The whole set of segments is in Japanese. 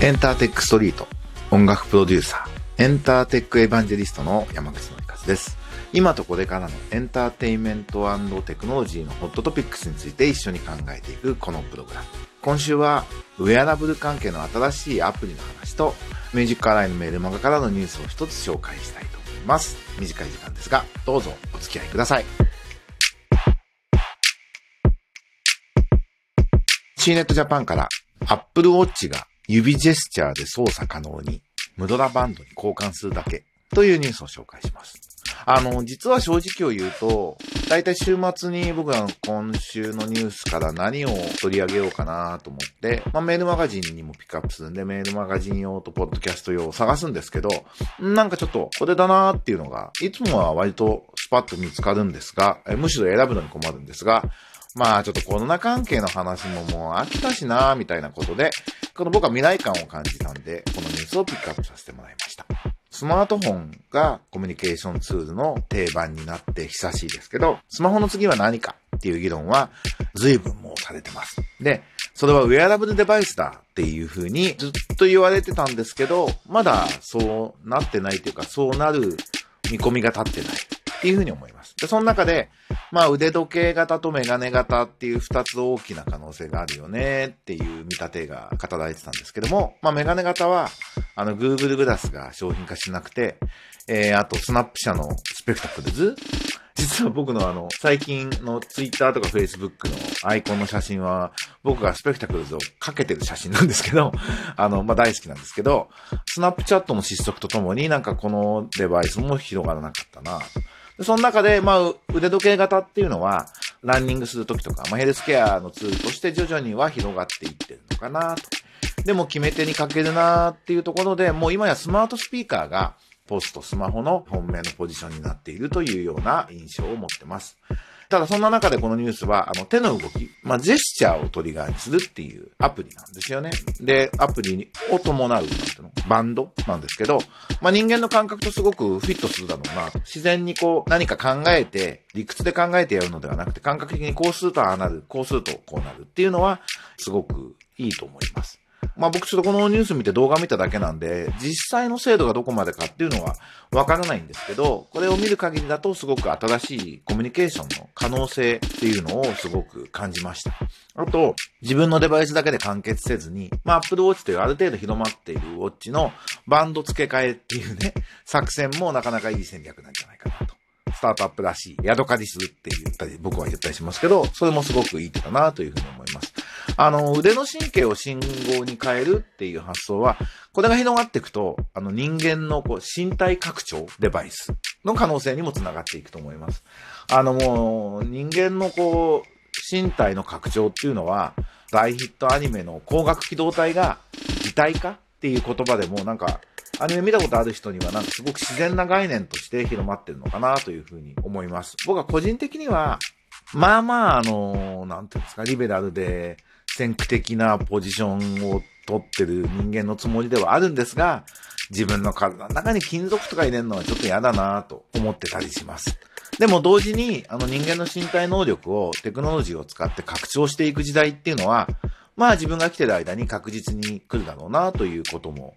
エンターテックストリート音楽プロデューサーエンターテックエヴァンジェリストの山口のりかずです。今とこれからのエンターテインメントテクノロジーのホットトピックスについて一緒に考えていくこのプログ。ラム今週はウェアラブル関係の新しいアプリの話とミュージックアライのメールマガからのニュースを一つ紹介したいと思います。短い時間ですがどうぞお付き合いください。C ネットジャパンから Apple Watch が指ジェスチャーで操作可能に、ムドラバンドに交換するだけというニュースを紹介します。あの、実は正直を言うと、だいたい週末に僕は今週のニュースから何を取り上げようかなと思って、まあ、メールマガジンにもピックアップするんで、メールマガジン用とポッドキャスト用を探すんですけど、なんかちょっとこれだなーっていうのが、いつもは割とスパッと見つかるんですが、むしろ選ぶのに困るんですが、まあちょっとコロナ関係の話ももう飽きたしなーみたいなことで、この僕は未来感を感じたんで、このニュースをピックアップさせてもらいました。スマートフォンがコミュニケーションツールの定番になって久しいですけど、スマホの次は何かっていう議論は随分もうされてます。で、それはウェアラブルデバイスだっていうふうにずっと言われてたんですけど、まだそうなってないというか、そうなる見込みが立ってないっていうふうに思います。で、その中で、まあ腕時計型とメガネ型っていう二つ大きな可能性があるよねっていう見立てが語られてたんですけども、まあメガネ型は、あの Google グラスが商品化しなくて、えー、あとスナップ社のスペクタクルズ。実は僕のあの、最近の Twitter とか Facebook のアイコンの写真は、僕がスペクタクルズをかけてる写真なんですけど、あの、まあ、大好きなんですけど、スナップチャットの失速とともになんかこのデバイスも広がらなかったな。その中で、まあ、腕時計型っていうのは、ランニングするときとか、まあ、ヘルスケアのツールとして徐々には広がっていってるのかなと。でも決め手にかけるなっていうところで、もう今やスマートスピーカーが、ポストスマホの本命のポジションになっているというような印象を持ってます。ただそんな中でこのニュースは、あの手の動き、まあ、ジェスチャーをトリガーにするっていうアプリなんですよね。で、アプリを伴う、なんていうの、バンドなんですけど、まあ、人間の感覚とすごくフィットするだろうな。自然にこう何か考えて、理屈で考えてやるのではなくて、感覚的にこうするとああなる、こうするとこうなるっていうのは、すごくいいと思います。まあ僕ちょっとこのニュース見て動画見ただけなんで、実際の精度がどこまでかっていうのはわからないんですけど、これを見る限りだとすごく新しいコミュニケーションの可能性っていうのをすごく感じました。あと、自分のデバイスだけで完結せずに、まあ Apple Watch というある程度広まっているウォッチのバンド付け替えっていうね、作戦もなかなかいい戦略なんじゃないかなと。スタートアップらしい、ヤドカリするって言ったり、僕は言ったりしますけど、それもすごくいい手だなというふうに思います。あの、腕の神経を信号に変えるっていう発想は、これが広がっていくと、あの人間のこう身体拡張デバイスの可能性にもつながっていくと思います。あのもう、人間のこう、身体の拡張っていうのは、大ヒットアニメの光学機動隊が擬態化っていう言葉でもなんか、アニメ見たことある人にはなんかすごく自然な概念として広まってるのかなというふうに思います。僕は個人的には、まあまあ、あのの、なんていうんですか、リベラルで、先駆的なポジションを取ってる人間のつもりではあるんですが、自分の体の中に金属とか入れるのはちょっと嫌だなと思ってたりします。でも同時に、あの人間の身体能力をテクノロジーを使って拡張していく時代っていうのは、まあ自分が来てる間に確実に来るだろうなということも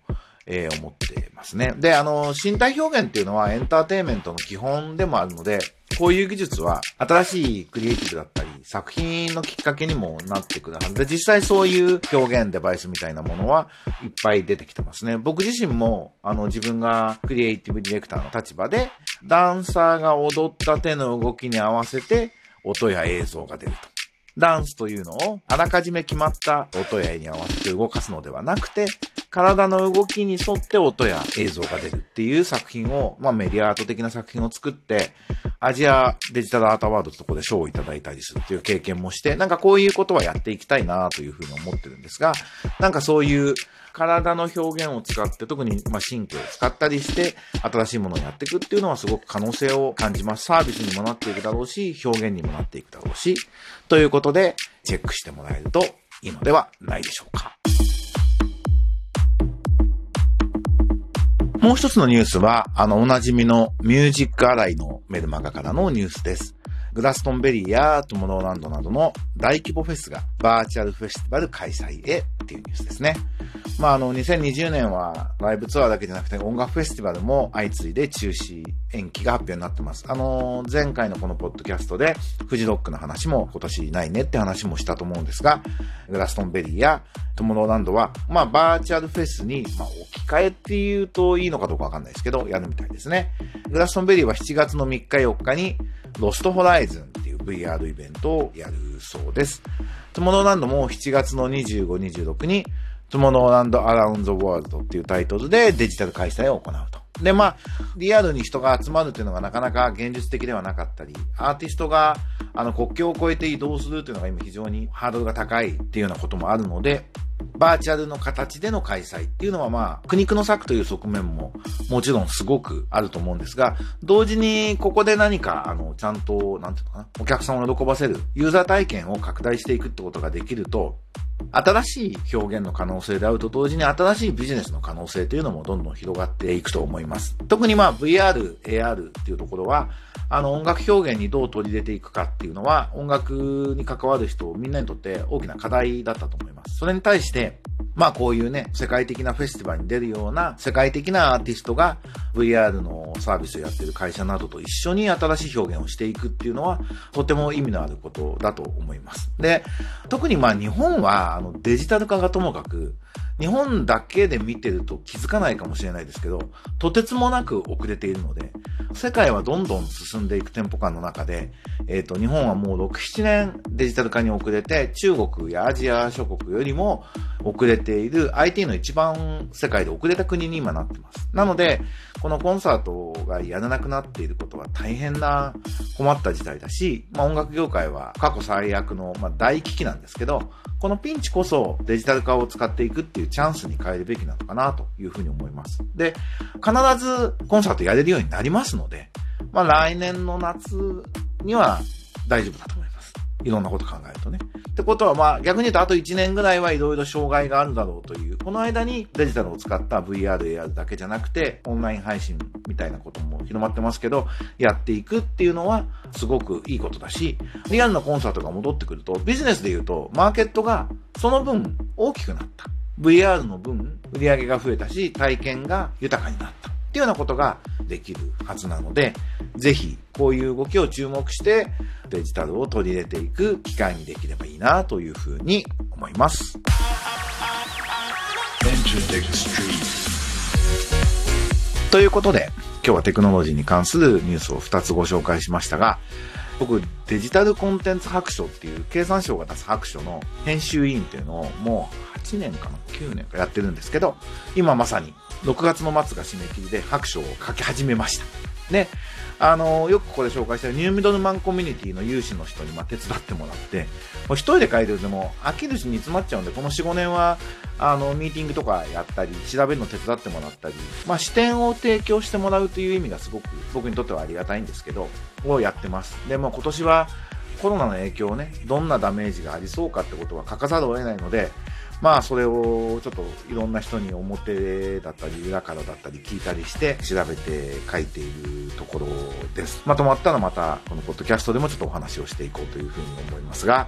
えー、思ってますね。で、あの、身体表現っていうのはエンターテインメントの基本でもあるので、こういう技術は新しいクリエイティブだったり、作品のきっかけにもなってくるはずで、実際そういう表現デバイスみたいなものはいっぱい出てきてますね。僕自身も、あの、自分がクリエイティブディレクターの立場で、ダンサーが踊った手の動きに合わせて、音や映像が出ると。ダンスというのをあらかじめ決まった音や絵に合わせて動かすのではなくて、体の動きに沿って音や映像が出るっていう作品を、まあメディアアート的な作品を作って、アジアデジタルアートワードとこで賞をいただいたりするっていう経験もして、なんかこういうことはやっていきたいなというふうに思ってるんですが、なんかそういう体の表現を使って、特にま神経を使ったりして、新しいものをやっていくっていうのはすごく可能性を感じます。サービスにもなっていくだろうし、表現にもなっていくだろうし、ということで、チェックしてもらえるといいのではないでしょうか。もう一つのニュースは、あの、おなじみのミュージックアライのメルマガからのニュースです。グラストンベリーやトモローランドなどの大規模フェスがバーチャルフェスティバル開催へっていうニュースですね。まあ、あの、2020年はライブツアーだけじゃなくて音楽フェスティバルも相次いで中止、延期が発表になってます。あの、前回のこのポッドキャストでフジロックの話も今年ないねって話もしたと思うんですが、グラストンベリーやトモローランドは、まあ、バーチャルフェスに、まあ、置き換えって言うといいのかどうかわかんないですけど、やるみたいですね。グラストンベリーは7月の3日4日に、ロストホライズンっていう VR イベントをやるそうです。トモローランドも7月の25、26に、トモローランドアラウンドワールドっていうタイトルでデジタル開催を行うと。で、まあ、リアルに人が集まるというのがなかなか現実的ではなかったり、アーティストが、あの、国境を越えて移動するというのが今非常にハードルが高いっていうようなこともあるので、バーチャルの形での開催っていうのはまあ、苦肉の策という側面ももちろんすごくあると思うんですが、同時にここで何か、あの、ちゃんと、なんていうのかな、お客さんを喜ばせる、ユーザー体験を拡大していくってことができると、新しい表現の可能性であると同時に新しいビジネスの可能性というのもどんどん広がっていくと思います。特にまあ VR、AR っていうところは、あの音楽表現にどう取り入れていくかっていうのは音楽に関わる人みんなにとって大きな課題だったと思います。それに対して、まあこういうね、世界的なフェスティバルに出るような世界的なアーティストが VR のサービスをやってる会社などと一緒に新しい表現をしていくっていうのはとても意味のあることだと思います。で、特にまあ日本はあのデジタル化がともかく日本だけで見てると気づかないかもしれないですけど、とてつもなく遅れているので、世界はどんどん進んでいく店舗間の中で、えっ、ー、と、日本はもう6、7年デジタル化に遅れて、中国やアジア諸国よりも遅れている IT の一番世界で遅れた国に今なってます。なので、このコンサートがやらなくなっていることは大変な困った事態だし、まあ音楽業界は過去最悪の、まあ、大危機なんですけど、このピンチこそデジタル化を使っていくっていうチャンスに変えるべきなのかなというふうに思います。で、必ずコンサートやれるようになりますので、まあ来年の夏には大丈夫だと思います。いろんなこと考えるとね。ってことはまあ逆に言うとあと1年ぐらいはいろいろ障害があるだろうという、この間にデジタルを使った VR、AR だけじゃなくて、オンライン配信みたいなことも広まってますけど、やっていくっていうのはすごくいいことだし、リアルなコンサートが戻ってくると、ビジネスで言うと、マーケットがその分大きくなった。VR の分、売り上げが増えたし、体験が豊かになった。っていうようなことができるはずなので、ぜひこういう動きを注目してデジタルを取り入れていく機会にできればいいなというふうに思います。ということで、今日はテクノロジーに関するニュースを2つご紹介しましたが、僕、デジタルコンテンツ白書っていう経産省が出す白書の編集委員っていうのをもう8年かな ?9 年かやってるんですけど、今まさに6月の末が締め切りで白書を書き始めました。で、あの、よくここで紹介したニューミドルマンコミュニティの有志の人にま手伝ってもらって、もう一人で書いてるでも飽きるし煮詰まっちゃうんで、この4、5年は、あの、ミーティングとかやったり、調べるの手伝ってもらったり、まあ、視点を提供してもらうという意味がすごく僕にとってはありがたいんですけど、をやってます。で、も今年はコロナの影響ね、どんなダメージがありそうかってことは書かざるを得ないので、まあそれをちょっといろんな人に表だったり裏からだったり聞いたりして調べて書いているところです。まとまったらまたこのポッドキャストでもちょっとお話をしていこうというふうに思いますが、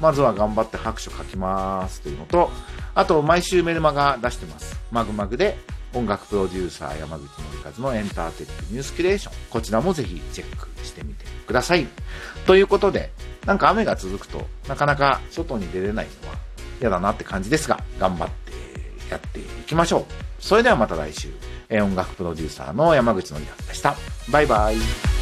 まずは頑張って拍手書きますというのと、あと毎週メルマガ出してます。マグマグで音楽プロデューサー山口の和のエンターテックニュースキュレーション。こちらもぜひチェックしてみてください。ということで、なんか雨が続くとなかなか外に出れないのは嫌だなって感じですが、頑張ってやっていきましょう。それではまた来週、音楽プロデューサーの山口のりはでした。バイバイ。